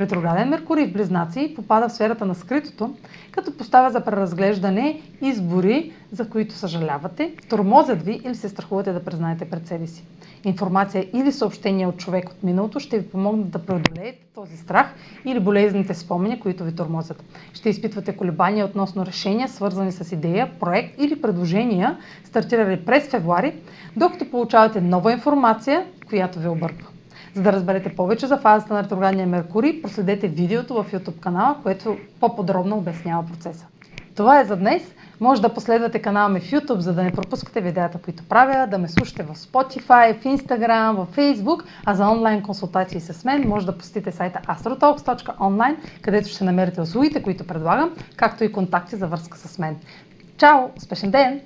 Ретрограден Меркурий в Близнаци попада в сферата на скритото, като поставя за преразглеждане избори, за които съжалявате, тормозят ви или се страхувате да признаете пред себе си. Информация или съобщение от човек от миналото ще ви помогнат да преодолеете този страх или болезнените спомени, които ви тормозят. Ще изпитвате колебания относно решения, свързани с идея, проект или предложения, стартирали през февруари, докато получавате нова информация, която ви обърква. За да разберете повече за фазата на ретроградния Меркурий, проследете видеото в YouTube канала, което по-подробно обяснява процеса. Това е за днес. Може да последвате канала ми в YouTube, за да не пропускате видеята, които правя, да ме слушате в Spotify, в Instagram, в Facebook, а за онлайн консултации с мен може да посетите сайта astrotalks.online, където ще намерите услугите, които предлагам, както и контакти за връзка с мен. Чао! Успешен ден!